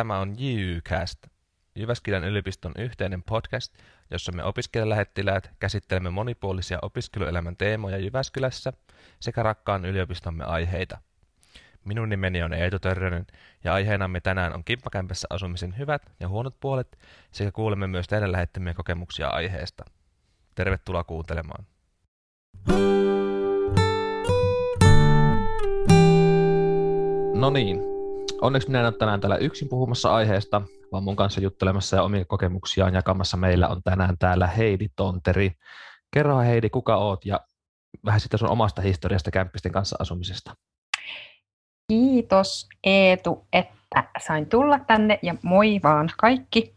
Tämä on JYcast, Jyväskylän yliopiston yhteinen podcast, jossa me opiskelijalähettiläät käsittelemme monipuolisia opiskeluelämän teemoja Jyväskylässä sekä rakkaan yliopistomme aiheita. Minun nimeni on Eetu Törrönen ja aiheenamme tänään on kimppakämpässä asumisen hyvät ja huonot puolet sekä kuulemme myös teidän lähettämiä kokemuksia aiheesta. Tervetuloa kuuntelemaan. No niin, onneksi minä en ole tänään täällä yksin puhumassa aiheesta, vaan mun kanssa juttelemassa ja omia kokemuksiaan jakamassa meillä on tänään täällä Heidi Tonteri. Kerro Heidi, kuka oot ja vähän sitä sun omasta historiasta kämppisten kanssa asumisesta. Kiitos Eetu, että sain tulla tänne ja moi vaan kaikki.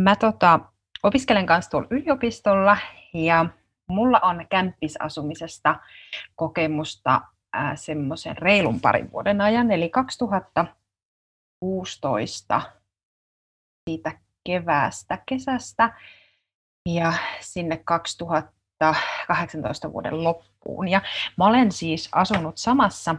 Mä tota, opiskelen kanssa tuolla yliopistolla ja mulla on kämppisasumisesta kokemusta semmoisen reilun parin vuoden ajan, eli 2016 siitä keväästä, kesästä ja sinne 2018 vuoden loppuun. Ja mä olen siis asunut samassa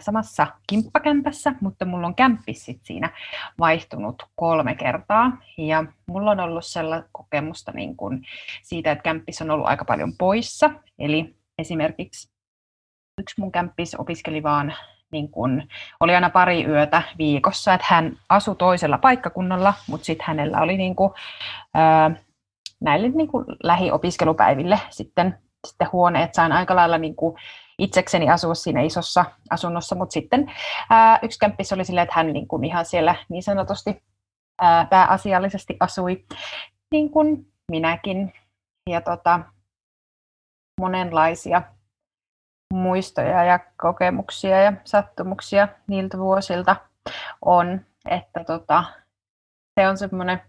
samassa kimppakämpässä, mutta mulla on kämppis sit siinä vaihtunut kolme kertaa. Ja mulla on ollut sellaista kokemusta niin kun siitä, että kämppis on ollut aika paljon poissa. Eli esimerkiksi yksi mun kämppis opiskeli vaan niin kun, oli aina pari yötä viikossa, että hän asui toisella paikkakunnalla, mutta sitten hänellä oli niin kun, ää, näille niin kun lähiopiskelupäiville sitten, sitten huoneet. Sain aika lailla niin kun, itsekseni asua siinä isossa asunnossa, mutta sitten ää, yksi kämppis oli silleen, että hän niin kuin ihan siellä niin sanotusti ää, pääasiallisesti asui niin kuin minäkin. Ja tota, monenlaisia muistoja ja kokemuksia ja sattumuksia niiltä vuosilta on, että tota, se on semmoinen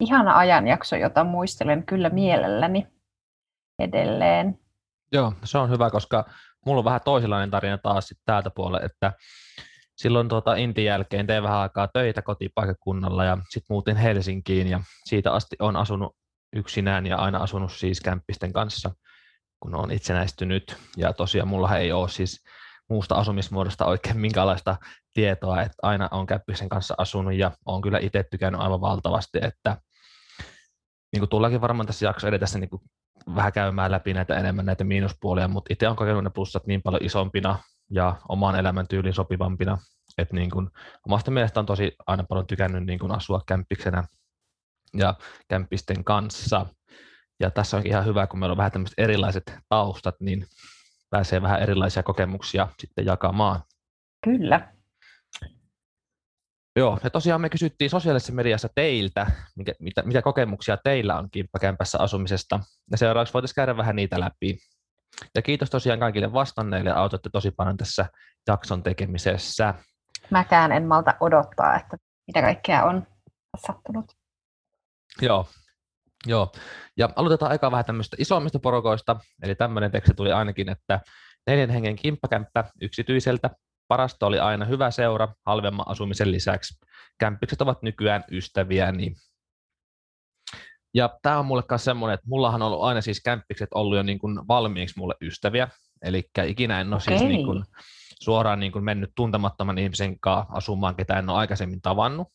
ihana ajanjakso, jota muistelen kyllä mielelläni edelleen. Joo, se on hyvä, koska mulla on vähän toisenlainen tarina taas sit täältä puolella, että silloin tuota Intin jälkeen tein vähän aikaa töitä kotipaikakunnalla ja sitten muutin Helsinkiin ja siitä asti on asunut yksinään ja aina asunut siis kämppisten kanssa, kun on itsenäistynyt. Ja tosiaan mulla ei ole siis muusta asumismuodosta oikein minkälaista tietoa, että aina on käppisen kanssa asunut ja on kyllä itse tykännyt aivan valtavasti, että niin kuin tullakin varmaan tässä jakso edetessä niin kuin vähän käymään läpi näitä enemmän näitä miinuspuolia, mutta itse on kokenut ne plussat niin paljon isompina ja omaan elämäntyylin sopivampina, että niin kuin, omasta mielestä on tosi aina paljon tykännyt niin kuin asua kämppiksenä ja kämppisten kanssa. Ja tässä on ihan hyvä, kun meillä on vähän tämmöiset erilaiset taustat, niin pääsee vähän erilaisia kokemuksia sitten jakamaan. Kyllä. Joo, ja tosiaan me kysyttiin sosiaalisessa mediassa teiltä, mikä, mitä, mitä kokemuksia teillä on kimppakämpässä asumisesta, ja seuraavaksi voitaisiin käydä vähän niitä läpi. Ja kiitos tosiaan kaikille vastanneille, autatte tosi paljon tässä jakson tekemisessä. Mäkään en malta odottaa, että mitä kaikkea on sattunut. Joo, Joo, ja aloitetaan aika vähän tämmöistä isommista porokoista, eli tämmöinen teksti tuli ainakin, että neljän hengen kimppakämppä yksityiseltä Parasta oli aina hyvä seura halvemman asumisen lisäksi. Kämppikset ovat nykyään ystäviä. Niin. Ja tämä on mulle myös semmoinen, että mullahan on ollut aina siis kämppikset ollut jo niin kuin valmiiksi mulle ystäviä. Eli ikinä en ole okay. siis niin kuin suoraan niin kuin mennyt tuntemattoman ihmisen kanssa asumaan, ketä en ole aikaisemmin tavannut.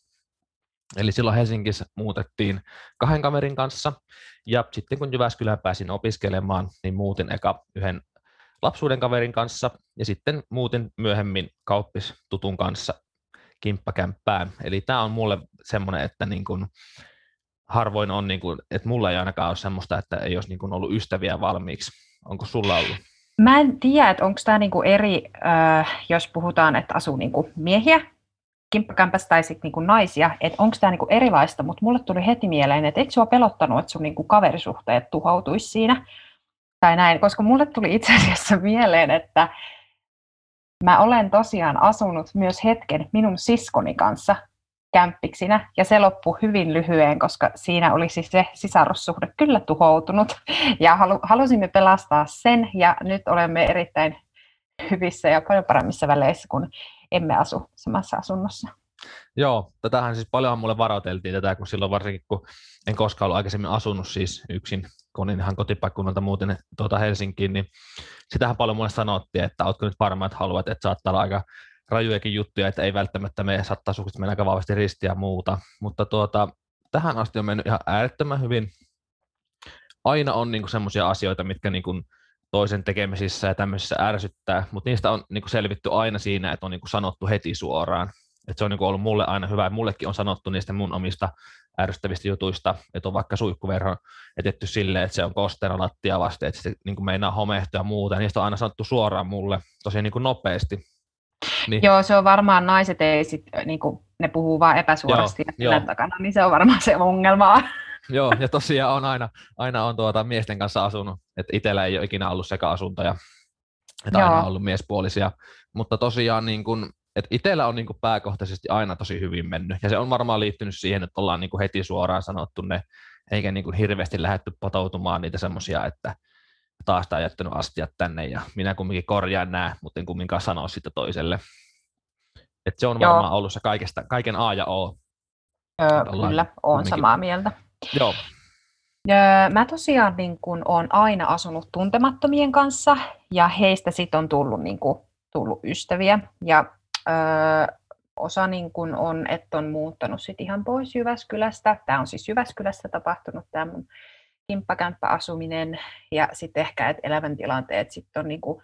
Eli silloin Helsingissä muutettiin kahden kaverin kanssa, ja sitten kun Jyväskylään pääsin opiskelemaan, niin muutin eka yhden lapsuuden kaverin kanssa ja sitten muutin myöhemmin kauppis tutun kanssa kimppakämppään. Eli tämä on mulle semmoinen, että niin kun harvoin on, niin kun, että mulla ei ainakaan ole semmoista, että ei olisi niin kun ollut ystäviä valmiiksi. Onko sulla ollut? Mä en tiedä, että onko tämä niinku eri, äh, jos puhutaan, että asuu niinku miehiä kimppakämpässä tai sitten niinku naisia, että onko tämä niinku erilaista, mutta mulle tuli heti mieleen, että eikö sinua pelottanut, että sun niinku kaverisuhteet tuhoutuisi siinä, tai näin, koska mulle tuli itse asiassa mieleen, että mä olen tosiaan asunut myös hetken minun siskoni kanssa kämppiksinä, ja se loppui hyvin lyhyen, koska siinä oli siis se sisarussuhde kyllä tuhoutunut, ja halu, halusimme pelastaa sen, ja nyt olemme erittäin hyvissä ja paljon paremmissa väleissä, kun emme asu samassa asunnossa. Joo, tätähän siis paljon mulle varoiteltiin tätä, kun silloin varsinkin, kun en koskaan ollut aikaisemmin asunut siis yksin, kun olin ihan kotipaikkunnalta muuten tuota Helsinkiin, niin sitähän paljon mulle sanottiin, että oletko nyt varma, että haluat, että saattaa olla aika rajujakin juttuja, että ei välttämättä me saattaa sukset mennä aika vahvasti ristiä ja muuta. Mutta tuota, tähän asti on mennyt ihan äärettömän hyvin. Aina on niin semmoisia asioita, mitkä niin kuin toisen tekemisissä ja tämmöisissä ärsyttää, mutta niistä on niin kuin selvitty aina siinä, että on niin kuin sanottu heti suoraan. Et se on niin kuin ollut mulle aina hyvä, mullekin on sanottu niistä mun omista ärsyttävistä jutuista, että on vaikka suihkuverho etetty silleen, että se on kosteena lattia vasten, että se niin kuin meinaa homehtua ja muuta, ja niistä on aina sanottu suoraan mulle tosi niin kuin nopeasti. Niin. Joo, se on varmaan naiset ei sit, niin kuin, ne puhuu vaan epäsuorasti joo, ja takana, niin se on varmaan se ongelma. Joo, ja tosiaan on aina, aina on tuota miesten kanssa asunut, että itsellä ei ole ikinä ollut seka-asuntoja, että aina on ollut miespuolisia, mutta tosiaan niin kuin, että itsellä on niin kuin pääkohtaisesti aina tosi hyvin mennyt, ja se on varmaan liittynyt siihen, että ollaan niin heti suoraan sanottu ne, eikä niin kuin hirveästi lähdetty potoutumaan niitä semmoisia, että taas tämä jättänyt astiat tänne, ja minä kumminkin korjaan nämä, mutta en kumminkaan sanoa sitä toiselle. että se on Joo. varmaan ollut se kaikesta, kaiken A ja O. Öö, kyllä, olen samaa mieltä. Joo. Mä tosiaan niin kun, olen aina asunut tuntemattomien kanssa ja heistä sitten on tullut, niin kun, tullut ystäviä. Ja ö, osa niin kun, on, että on muuttanut sit ihan pois Jyväskylästä. Tämä on siis Jyväskylässä tapahtunut tämä mun kimppakämppäasuminen ja sitten ehkä että elämäntilanteet sitten on niin kun,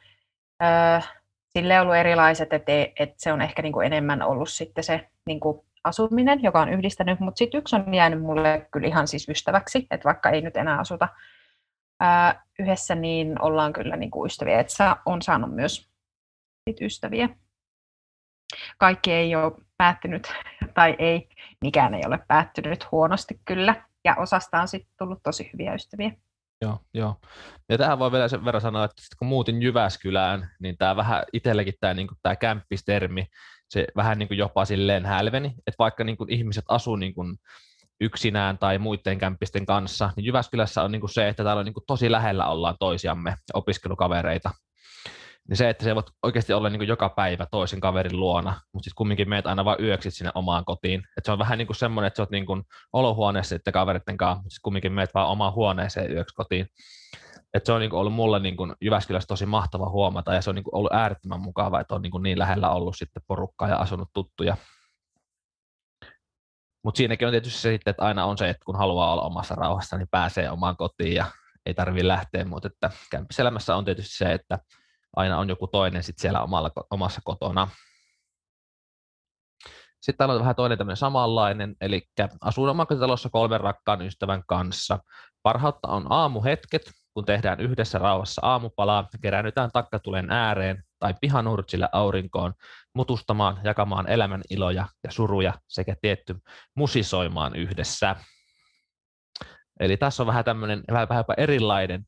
ö, sille ollut erilaiset, että, että se on ehkä niin enemmän ollut sitten se niin asuminen, joka on yhdistänyt, mutta sitten yksi on jäänyt mulle kyllä ihan siis ystäväksi, että vaikka ei nyt enää asuta ää, yhdessä, niin ollaan kyllä niin kuin ystäviä, että sä on saanut myös sit ystäviä. Kaikki ei ole päättynyt, tai ei, mikään ei ole päättynyt huonosti kyllä, ja osasta on sitten tullut tosi hyviä ystäviä. Joo, joo. Ja tähän voi vielä sen verran sanoa, että kun muutin Jyväskylään, niin tämä vähän itsellekin tämä, niin tämä kämppistermi, se vähän niin kuin jopa silleen hälveni, että vaikka niin kuin ihmiset asuu niin kuin yksinään tai muiden kämppisten kanssa, niin Jyväskylässä on niin kuin se, että täällä on niin kuin tosi lähellä ollaan toisiamme, opiskelukavereita. Niin se, että se voit oikeasti olla niin kuin joka päivä toisen kaverin luona, mutta sitten kumminkin meet aina vain yöksi sinne omaan kotiin. Et se on vähän niin kuin semmoinen, että sä oot niin kuin olohuoneessa sitten kaveritten kanssa, mutta sitten kumminkin meet vaan omaan huoneeseen yöksi kotiin että se on niin ollut mulle niin kuin Jyväskylässä tosi mahtava huomata ja se on niin ollut äärettömän mukava, että on niin, niin lähellä ollut sitten porukkaa ja asunut tuttuja. Mutta siinäkin on tietysti se sitten, että aina on se, että kun haluaa olla omassa rauhassa, niin pääsee omaan kotiin ja ei tarvitse lähteä, mutta että kämppiselämässä on tietysti se, että aina on joku toinen sitten siellä omalla, omassa kotona. Sitten täällä on vähän toinen tämmöinen samanlainen, eli asun omakotitalossa kolmen rakkaan ystävän kanssa. Parhautta on aamuhetket, kun tehdään yhdessä rauhassa aamupalaa, keräännytään takkatulen ääreen tai pihanurtsille aurinkoon, mutustamaan, jakamaan elämän iloja ja suruja sekä tietty musisoimaan yhdessä. Eli tässä on vähän tämmöinen vähän, vähän erilainen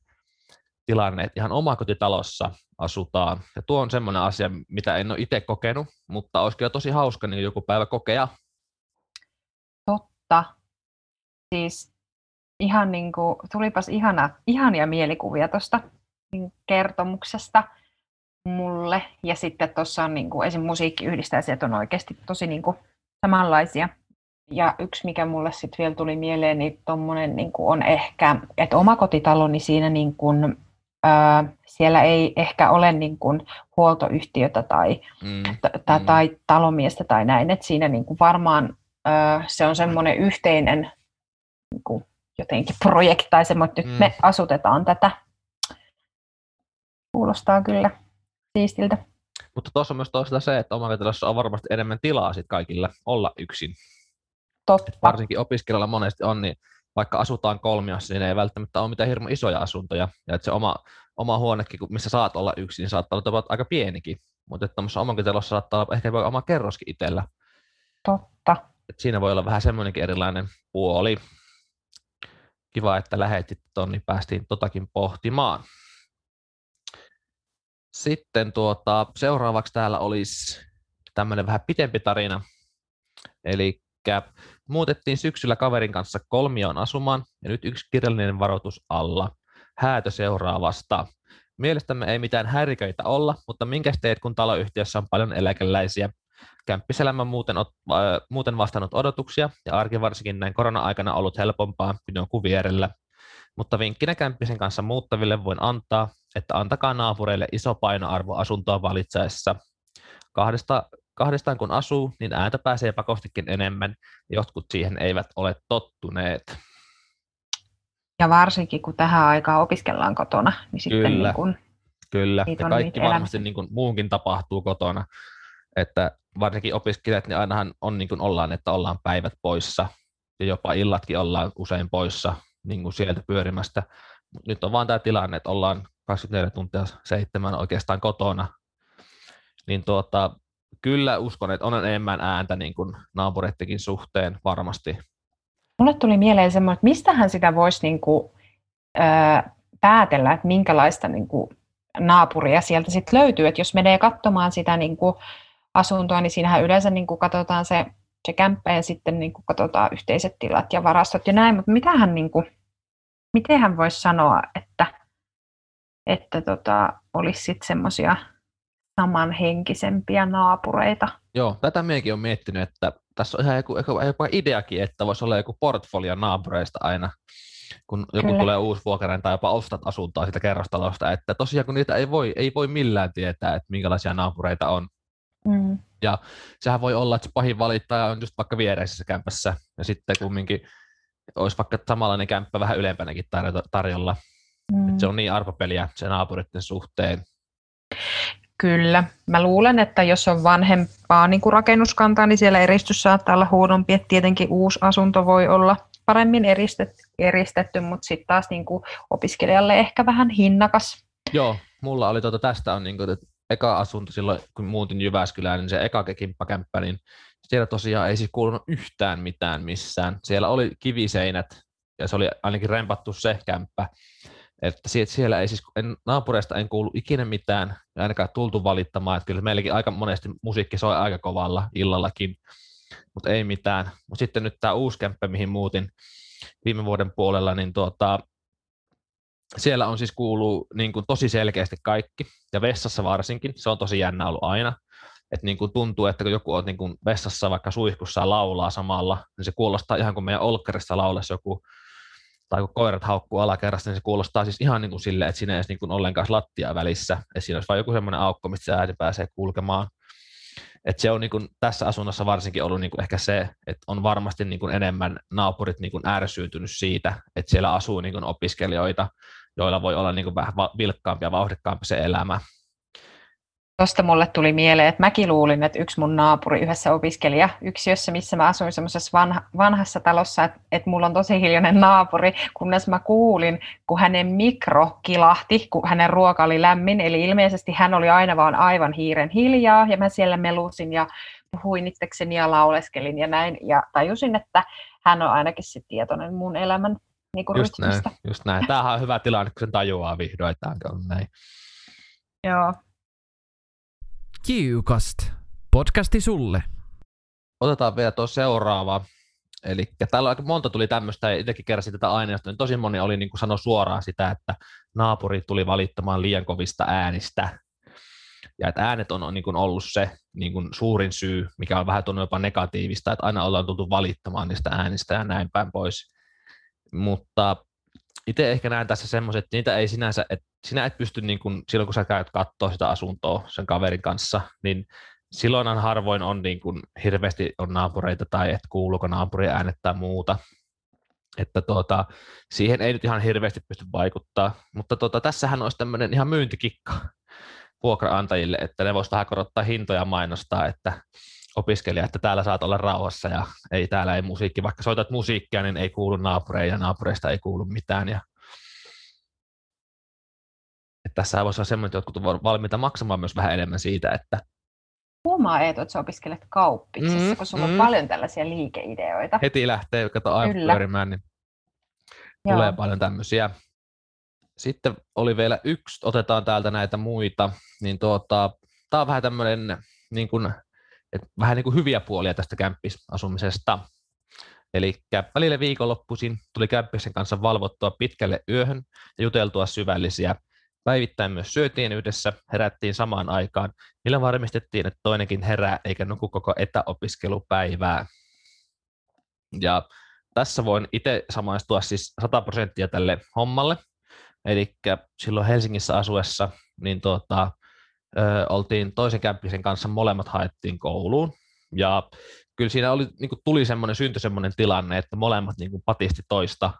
tilanne, että ihan omakotitalossa asutaan. Ja tuo on semmoinen asia, mitä en ole itse kokenut, mutta olisi kyllä tosi hauska niin joku päivä kokea. Totta. Siis ihan niin kuin, tulipas ihana, ihania mielikuvia tuosta niin kertomuksesta mulle. Ja sitten tuossa on niin kuin, esim. musiikkiyhdistäjät on oikeasti tosi niin kuin, samanlaisia. Ja yksi, mikä mulle sitten vielä tuli mieleen, niin tommonen niin on ehkä, että omakotitalo, niin siinä niin kuin, ää, siellä ei ehkä ole niin kuin huoltoyhtiötä tai, mm, t- mm. tai talomiestä tai näin, että siinä niin kuin varmaan ää, se on semmoinen yhteinen niin kuin jotenkin projektaisen, mutta nyt mm. me asutetaan tätä. Kuulostaa kyllä siistiltä. Mutta tuossa on myös toisaalta se, että omakotitalossa on varmasti enemmän tilaa sit kaikille olla yksin. Totta. Et varsinkin opiskelijalla monesti on, niin vaikka asutaan kolmiossa, niin ei välttämättä ole mitään hirveän isoja asuntoja. Ja että se oma, oma huonekin, missä saat olla yksin, niin saattaa olla aika pienikin. Mutta että omakotitalossa saattaa olla ehkä oma kerroskin itsellä. Totta. Et siinä voi olla vähän semmoinenkin erilainen puoli kiva, että lähetit tuon, niin päästiin totakin pohtimaan. Sitten tuota, seuraavaksi täällä olisi tämmöinen vähän pitempi tarina. Eli muutettiin syksyllä kaverin kanssa kolmioon asumaan ja nyt yksi kirjallinen varoitus alla. Häätö seuraavasta. Mielestämme ei mitään häiriköitä olla, mutta minkä teet, kun taloyhtiössä on paljon eläkeläisiä Kämppiselämä muuten, ot, äh, muuten vastannut odotuksia ja arki varsinkin näin korona-aikana ollut helpompaa kuin jonkun vierellä. Mutta vinkkinä Kämppisen kanssa muuttaville voin antaa, että antakaa naapureille iso painoarvo asuntoa valitseessa. Kahdesta kahdestaan kun asuu, niin ääntä pääsee pakostikin enemmän. Jotkut siihen eivät ole tottuneet. Ja varsinkin kun tähän aikaan opiskellaan kotona, niin sitten Kyllä. niin kun, Kyllä, ja kaikki niitä varmasti niin kuin muunkin tapahtuu kotona. Että varsinkin opiskelijat, niin ainahan on niin kuin ollaan, että ollaan päivät poissa ja jopa illatkin ollaan usein poissa niin kuin sieltä pyörimästä. Mut Nyt on vaan tämä tilanne, että ollaan 24 tuntia seitsemän oikeastaan kotona. Niin tuota, kyllä uskon, että on enemmän ääntä niin kuin naapureittikin suhteen varmasti. mulle tuli mieleen semmoinen, että mistähän sitä voisi niin kuin, ää, päätellä, että minkälaista niin kuin, naapuria sieltä sitten löytyy. Että jos menee katsomaan sitä niin kuin, asuntoa, niin siinähän yleensä niin kuin, katsotaan se, se kämppä ja sitten niin kuin, katsotaan yhteiset tilat ja varastot ja näin, mutta mitähän, niin kuin, miten hän voisi sanoa, että, että tota, olisi sitten semmoisia samanhenkisempiä naapureita. Joo, tätä minäkin olen miettinyt, että tässä on ihan joku, joku, jopa ideakin, että voisi olla joku portfolio naapureista aina, kun joku Kyllä. tulee uusi vuokrainen tai jopa ostat asuntoa siitä kerrostalosta, että tosiaan kun niitä ei voi, ei voi millään tietää, että minkälaisia naapureita on. Mm. Sehän voi olla, että se pahin valittaja on just vaikka viereisessä kämpässä, ja sitten kumminkin olisi vaikka samanlainen kämppä vähän ylempänäkin tarjolla. Mm. Et se on niin arpapeliä se naapuritten suhteen. Kyllä. Mä luulen, että jos on vanhempaa niin kuin rakennuskantaa, niin siellä eristys saattaa olla huonompi. Et tietenkin uusi asunto voi olla paremmin eristetty, eristetty mutta sitten taas niin kuin opiskelijalle ehkä vähän hinnakas. Joo, mulla oli tuota, tästä on niin kuin, että eka asunto silloin, kun muutin Jyväskylään, niin se eka kimppakämppä, niin siellä tosiaan ei siis kuulunut yhtään mitään missään. Siellä oli kiviseinät ja se oli ainakin rempattu se kämppä. Että sie- siellä ei siis, en, naapureista en kuulu ikinä mitään, ainakaan tultu valittamaan, että kyllä meilläkin aika monesti musiikki soi aika kovalla illallakin, mutta ei mitään. Mutta sitten nyt tämä uusi kämppä, mihin muutin viime vuoden puolella, niin tuota, siellä on siis kuuluu niin kuin tosi selkeästi kaikki, ja vessassa varsinkin, se on tosi jännä ollut aina, että niin kuin tuntuu, että kun joku on niin kuin vessassa vaikka suihkussa ja laulaa samalla, niin se kuulostaa ihan kuin meidän olkkarissa laulessa joku, tai kun koirat haukkuu alakerrasta, niin se kuulostaa siis ihan niin kuin silleen, että siinä ei edes niin kuin ollenkaan lattia välissä, että siinä olisi vain joku semmoinen aukko, mistä se ääni pääsee kulkemaan. Et se on niin kuin tässä asunnossa varsinkin ollut niin kuin ehkä se, että on varmasti niin kuin enemmän naapurit niin kuin ärsyytynyt siitä, että siellä asuu niin kuin opiskelijoita, joilla voi olla niin kuin vähän vilkkaampi ja vauhdikkaampi se elämä. Tuosta mulle tuli mieleen, että mäkin luulin, että yksi mun naapuri yhdessä opiskelija yksiössä, missä mä asuin semmoisessa vanha, vanhassa talossa, että, että mulla on tosi hiljainen naapuri, kunnes mä kuulin, kun hänen mikro kilahti, kun hänen ruoka oli lämmin, eli ilmeisesti hän oli aina vaan aivan hiiren hiljaa, ja mä siellä melusin ja puhuin itsekseni ja lauleskelin ja näin, ja tajusin, että hän on ainakin sit tietoinen mun elämän niin kuin Just näin, rytmistä. just näin. Tämähän on hyvä tilanne, kun sen tajuaa vihdoin, että on näin. Joo. Kiukast. Podcasti sulle. Otetaan vielä tuo seuraava. Eli täällä aika monta tuli tämmöistä, ja itsekin keräsin tätä aineistoa, niin tosi moni oli niin kuin sanoi suoraan sitä, että naapuri tuli valittamaan liian kovista äänistä. Ja että äänet on, on niin kuin ollut se niin kuin suurin syy, mikä on vähän tuonut jopa negatiivista, että aina ollaan tultu valittamaan niistä äänistä ja näin päin pois. Mutta itse ehkä näen tässä semmoiset, että niitä ei sinänsä, että sinä et pysty niin kuin, silloin kun sä käyt katsoa sitä asuntoa sen kaverin kanssa, niin silloinhan harvoin on niin kuin, hirveästi on naapureita tai että kuuluuko naapuri äänet tai muuta. Että tuota, siihen ei nyt ihan hirveästi pysty vaikuttaa, mutta tuota, tässähän olisi tämmöinen ihan myyntikikka vuokraantajille, että ne voisivat vähän korottaa hintoja ja mainostaa, että opiskelija, että täällä saat olla rauhassa ja ei täällä ei musiikki, vaikka soitat musiikkia, niin ei kuulu naapureille ja naapureista ei kuulu mitään. Ja että tässä voisi olla semmoinen, että jotkut ovat valmiita maksamaan myös vähän enemmän siitä, että Huomaa Eetu, että sä opiskelet kauppiksessa, Mm, kun sulla on mm. paljon tällaisia liikeideoita. heti lähtee kato Kyllä. pyörimään, niin Joo. tulee paljon tämmöisiä. Sitten oli vielä yksi, otetaan täältä näitä muita, niin tuota, tämä on vähän tämmöinen niin kuin, että vähän niin kuin hyviä puolia tästä kämppisasumisesta. Eli välillä viikonloppuisin tuli kämppisen kanssa valvottua pitkälle yöhön ja juteltua syvällisiä. Päivittäin myös syötiin yhdessä, herättiin samaan aikaan, millä varmistettiin, että toinenkin herää eikä nuku koko etäopiskelupäivää. Ja tässä voin itse samaistua siis 100 prosenttia tälle hommalle. Eli silloin Helsingissä asuessa, niin tuota, ö, oltiin toisen kämppisen kanssa, molemmat haettiin kouluun. Ja kyllä siinä oli, niin kuin tuli semmoinen, syntyi semmoinen tilanne, että molemmat niin kuin patisti toista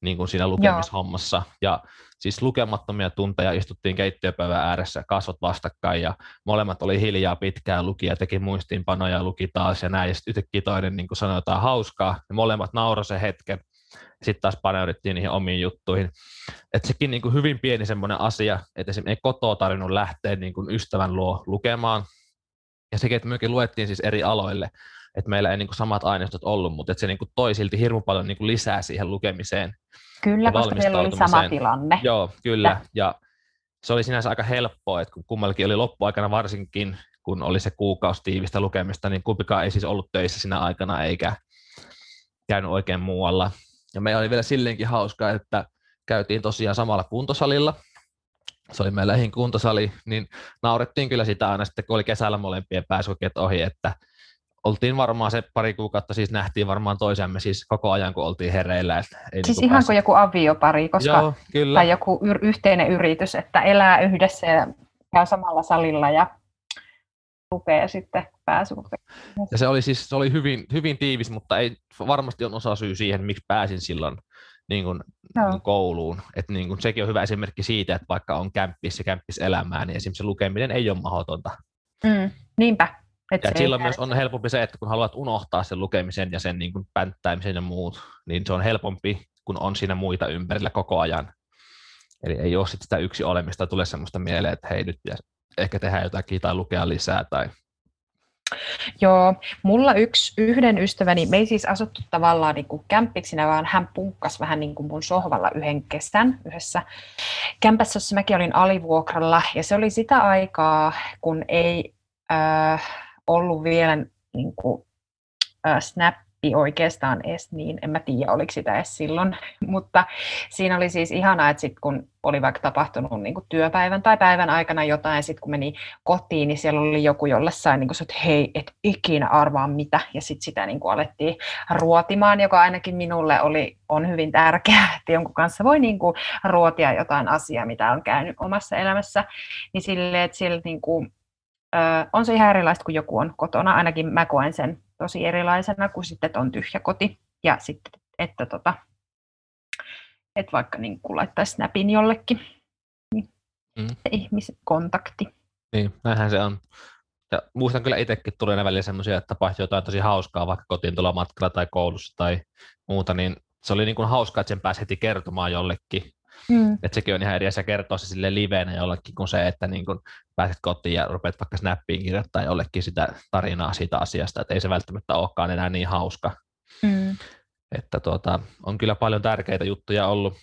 niin kuin siinä lukemishommassa. Joo. Ja siis lukemattomia tunteja istuttiin keittiöpöydän ääressä, kasvot vastakkain ja molemmat oli hiljaa pitkään, luki ja teki muistiinpanoja ja luki taas ja näin. Ja sitten yhtäkkiä toinen niin kuin sanoi jotain hauskaa ja molemmat nauroi sen hetken. Sitten taas paneuduttiin niihin omiin juttuihin. Et sekin niin kuin hyvin pieni semmoinen asia, että esimerkiksi ei kotoa tarvinnut lähteä niin kuin ystävän luo lukemaan. Ja sekin, että mekin luettiin siis eri aloille, että meillä ei niin kuin samat aineistot ollut, mutta että se niin kuin toi silti hirmu paljon niin kuin lisää siihen lukemiseen. Kyllä, koska meillä oli sama tilanne. Joo, kyllä. Ja se oli sinänsä aika helppoa, että kun kummallakin oli loppuaikana varsinkin, kun oli se kuukausi tiivistä lukemista, niin kumpikaan ei siis ollut töissä siinä aikana eikä käynyt oikein muualla. Ja meillä oli vielä silleenkin hauska, että käytiin tosiaan samalla kuntosalilla. Se oli meillä lähin kuntosali, niin naurettiin kyllä sitä aina sitten, kun oli kesällä molempien pääsykokeet ohi, että oltiin varmaan se pari kuukautta, siis nähtiin varmaan toisemme siis koko ajan, kun oltiin hereillä. Että ei siis niin ihan kuin joku aviopari, koska, Joo, kyllä. tai joku yr- yhteinen yritys, että elää yhdessä ja käy samalla salilla ja lukee sitten pääsykokeet. Ja se oli siis se oli hyvin, hyvin tiivis, mutta ei varmasti on osa syy siihen, miksi pääsin silloin niin kuin, no. niin kouluun. Et niin kuin, sekin on hyvä esimerkki siitä, että vaikka on kämppis ja kämppis elämää, niin esimerkiksi lukeminen ei ole mahdotonta. Mm, niinpä. Et ja silloin myös on helpompi se, että kun haluat unohtaa sen lukemisen ja sen niin kuin pänttäimisen ja muut, niin se on helpompi, kun on siinä muita ympärillä koko ajan. Eli ei ole sit sitä yksi olemista, tulee semmoista mieleen, että hei nyt pitäisi ehkä tehdä jotakin tai lukea lisää tai Joo, mulla yksi, yhden ystäväni, me ei siis asuttu tavallaan niin kuin kämppiksinä, vaan hän punkkas vähän niin kuin mun sohvalla yhden kesän yhdessä kämpässä, jossa mäkin olin alivuokralla. Ja se oli sitä aikaa, kun ei äh, ollut vielä niin kuin, äh, snappi oikeastaan edes niin, en mä tiedä oliko sitä edes silloin, mutta siinä oli siis ihanaa, että sitten kun oli vaikka tapahtunut niin kuin työpäivän tai päivän aikana jotain, sitten kun meni kotiin, niin siellä oli joku, jolle sai niin kuin, että hei, et ikinä arvaa mitä, ja sitten sitä niin kuin alettiin ruotimaan, joka ainakin minulle oli, on hyvin tärkeää, että jonkun kanssa voi niin kuin ruotia jotain asiaa, mitä on käynyt omassa elämässä, niin silleen, että siellä niin kuin, on se ihan erilaista kuin joku on kotona. Ainakin mä koen sen tosi erilaisena kuin sitten, että on tyhjä koti. Ja sitten, että tota, että vaikka niin kuin laittaisi snapin jollekin, niin mm. ihmiskontakti. Niin, näinhän se on. Ja muistan kyllä itsekin tulee välillä semmoisia, että tapahtui jotain tosi hauskaa vaikka kotiin tuolla matkalla tai koulussa tai muuta, niin se oli niin kuin hauskaa, että sen pääsi heti kertomaan jollekin. Mm. Että sekin on ihan eri asia kertoa se sille liveenä jollekin kuin se, että niin kun pääset kotiin ja rupeat vaikka snappiin kirjoittaa jollekin sitä tarinaa siitä asiasta, että ei se välttämättä olekaan enää niin hauska. Mm. Että tuota, on kyllä paljon tärkeitä juttuja ollut.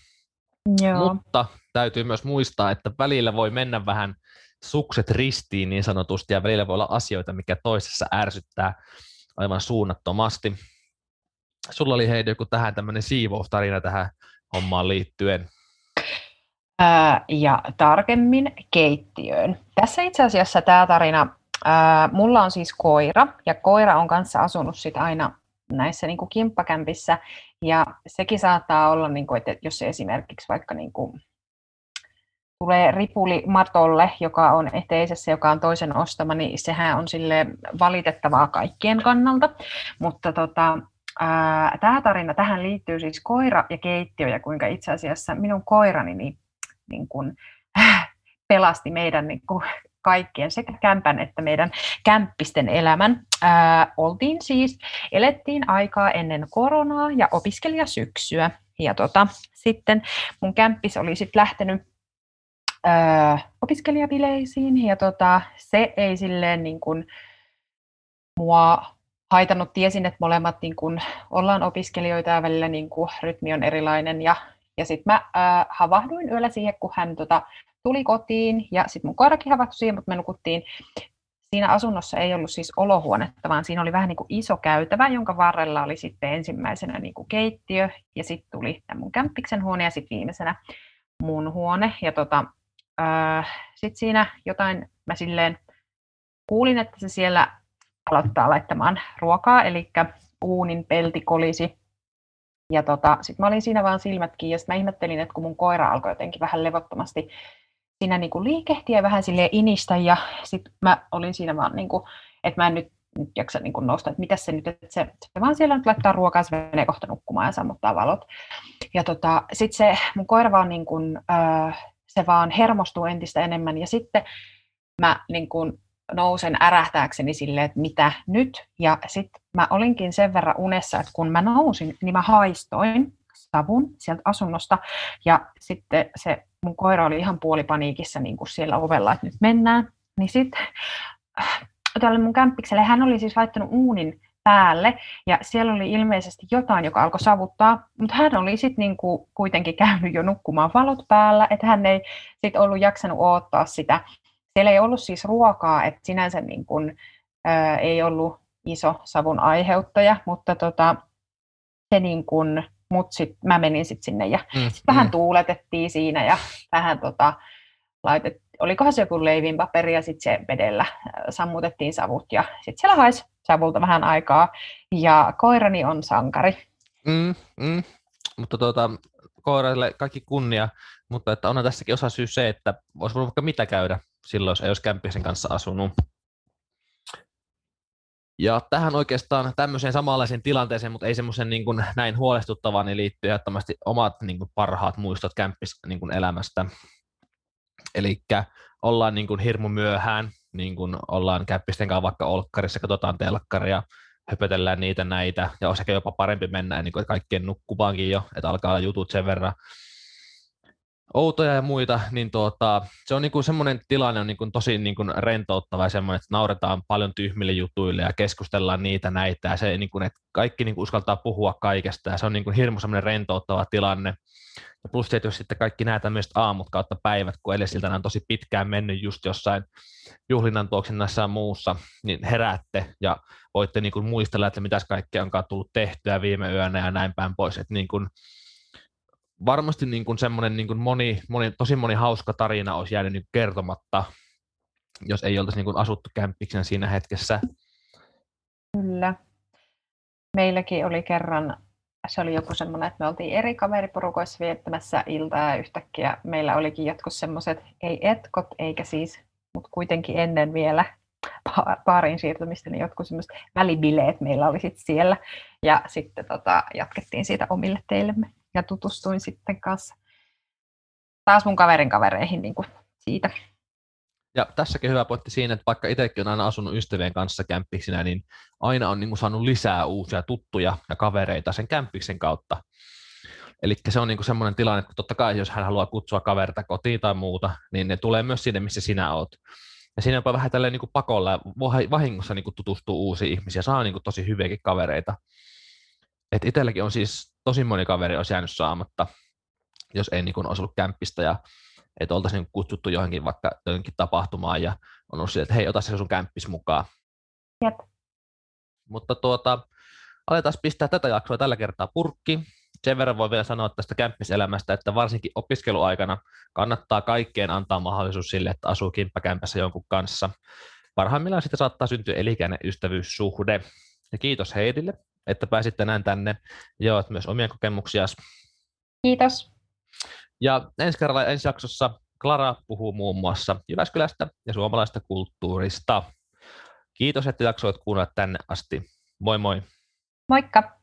Joo. Mutta täytyy myös muistaa, että välillä voi mennä vähän sukset ristiin niin sanotusti, ja välillä voi olla asioita, mikä toisessa ärsyttää aivan suunnattomasti. Sulla oli Heidi joku tähän tämmöinen siivoustarina tähän hommaan liittyen ja tarkemmin keittiöön. Tässä itse asiassa tämä tarina, ää, mulla on siis koira, ja koira on kanssa asunut sit aina näissä niin kuin kimppakämpissä, ja sekin saattaa olla, niin kuin, että jos esimerkiksi vaikka niin kuin, tulee ripuli matolle, joka on eteisessä, joka on toisen ostama, niin sehän on sille valitettavaa kaikkien kannalta, mutta tota, Tämä tarina, tähän liittyy siis koira ja keittiö ja kuinka itse asiassa minun koirani niin niin kuin, äh, pelasti meidän niin kuin, kaikkien, sekä kämpän että meidän kämppisten elämän. Ää, äh, oltiin siis, elettiin aikaa ennen koronaa ja opiskelijasyksyä. Ja tota, sitten mun kämppis oli sitten lähtenyt ää, äh, opiskelijabileisiin ja tota, se ei silleen niin kuin, mua haitannut. Tiesin, että molemmat niin kuin, ollaan opiskelijoita ja välillä niin kuin, rytmi on erilainen ja ja sitten mä äh, havahduin yöllä siihen, kun hän tota, tuli kotiin ja sitten mun koirakin havahtui siihen, mutta me nukuttiin. Siinä asunnossa ei ollut siis olohuonetta, vaan siinä oli vähän niin kuin iso käytävä, jonka varrella oli sitten ensimmäisenä niin kuin keittiö ja sitten tuli tämä mun kämppiksen huone ja sitten viimeisenä mun huone. Ja tota, äh, sitten siinä jotain, mä silleen kuulin, että se siellä aloittaa laittamaan ruokaa, eli uunin pelti kolisi ja tota, sitten mä olin siinä vaan silmät kiinni ja mä ihmettelin, että kun mun koira alkoi jotenkin vähän levottomasti siinä niin kuin liikehti ja vähän sille inistä ja sitten mä olin siinä vaan, niin kuin, että mä en nyt, nyt jaksa niin kuin nousta, että mitä se nyt, että se, se vaan siellä nyt laittaa ruokaa, se menee kohta nukkumaan ja sammuttaa valot. Ja tota, sitten se mun koira vaan niin kuin, äh, se vaan hermostuu entistä enemmän ja sitten mä niin kuin nousen ärähtääkseni silleen, että mitä nyt. Ja sitten mä olinkin sen verran unessa, että kun mä nousin, niin mä haistoin savun sieltä asunnosta. Ja sitten se mun koira oli ihan puolipaniikissa niin kuin siellä ovella, että nyt mennään. Niin sitten äh, tälle mun kämppikselle, hän oli siis laittanut uunin päälle ja siellä oli ilmeisesti jotain, joka alkoi savuttaa, mutta hän oli sitten niinku kuitenkin käynyt jo nukkumaan valot päällä, että hän ei sitten ollut jaksanut odottaa sitä. Siellä ei ollut siis ruokaa, että sinänsä niin kuin, ää, ei ollut iso savun aiheuttaja, mutta tota, se niin kuin, mut sit, mä menin sitten sinne ja mm, sit vähän mm. tuuletettiin siinä ja vähän tota, laitettiin, olikohan se joku leivinpaperi ja sitten se vedellä sammutettiin savut ja sitten siellä haisi savulta vähän aikaa ja koirani on sankari. Mm, mm. Mutta tuota, koiralle kaikki kunnia, mutta että onhan tässäkin osa syy se, että olisi voinut vaikka mitä käydä silloin, jos ei olisi kämppisen kanssa asunut. Ja tähän oikeastaan tämmöiseen samanlaiseen tilanteeseen, mutta ei semmoisen niin kuin näin huolestuttavaan, niin liittyy ehdottomasti omat niin kuin parhaat muistot kämppis niin kuin elämästä. Eli ollaan niin kuin hirmu myöhään, niin kuin ollaan käppisten kanssa vaikka olkkarissa, katsotaan telkkaria, höpötellään niitä näitä, ja olisi ehkä jopa parempi mennä niin kuin kaikkien nukkuvaankin jo, että alkaa jutut sen verran outoja ja muita, niin tuota, se on niin kuin semmoinen tilanne on niin kuin tosi niin kuin rentouttava ja semmoinen, että nauretaan paljon tyhmille jutuille ja keskustellaan niitä näitä ja se, niin kuin, että kaikki niin kuin uskaltaa puhua kaikesta ja se on niin kuin hirmu semmoinen rentouttava tilanne. Ja plus tietysti sitten kaikki nämä tämmöiset aamut kautta päivät, kun edesiltä on tosi pitkään mennyt just jossain juhlinnan tuoksinnassa ja muussa, niin heräätte ja voitte niin kuin muistella, että mitäs kaikkea onkaan tullut tehtyä viime yönä ja näin päin pois. Että niin kuin, varmasti niin kuin semmoinen niin kuin moni, moni, tosi moni hauska tarina olisi jäänyt niin kertomatta, jos ei oltaisi niin kuin asuttu kämppiksenä siinä hetkessä. Kyllä. Meilläkin oli kerran, se oli joku semmoinen, että me oltiin eri kaveriporukoissa viettämässä iltaa ja yhtäkkiä meillä olikin jotkut semmoiset, ei etkot eikä siis, mutta kuitenkin ennen vielä baariin siirtymistä, niin jotkut semmoiset välibileet meillä oli sitten siellä ja sitten tota, jatkettiin siitä omille teillemme ja tutustuin sitten kanssa taas mun kaverin kavereihin niin kuin siitä. Ja tässäkin hyvä pointti siinä, että vaikka itsekin on aina asunut ystävien kanssa kämppiksinä, niin aina on niin kuin saanut lisää uusia tuttuja ja kavereita sen kämppiksen kautta. Eli se on niin kuin semmoinen tilanne, että totta kai jos hän haluaa kutsua kaverita kotiin tai muuta, niin ne tulee myös sinne, missä sinä oot. Ja siinä jopa vähän tälleen niin kuin pakolla vahingossa niin kuin tutustuu uusiin ihmisiä, saa niin kuin tosi hyviäkin kavereita. Et itselläkin on siis tosi moni kaveri olisi jäänyt saamatta, jos ei niin olisi ollut kämppistä ja että oltaisiin niin kutsuttu johonkin vaikka johonkin tapahtumaan ja on ollut että hei, ota se sun kämppis mukaan. Jep. Mutta tuota, aletaan pistää tätä jaksoa tällä kertaa purkki. Sen verran voi vielä sanoa tästä kämppiselämästä, että varsinkin opiskeluaikana kannattaa kaikkeen antaa mahdollisuus sille, että asuu kimppakämpässä jonkun kanssa. Parhaimmillaan sitten saattaa syntyä elikäinen ystävyyssuhde. Ja kiitos Heidille, että pääsit tänään tänne ja jaoit myös omia kokemuksia. Kiitos. Ja ensi kerralla ensi jaksossa Klara puhuu muun muassa Jyväskylästä ja suomalaista kulttuurista. Kiitos, että jaksoit kuunnella tänne asti. Moi moi. Moikka.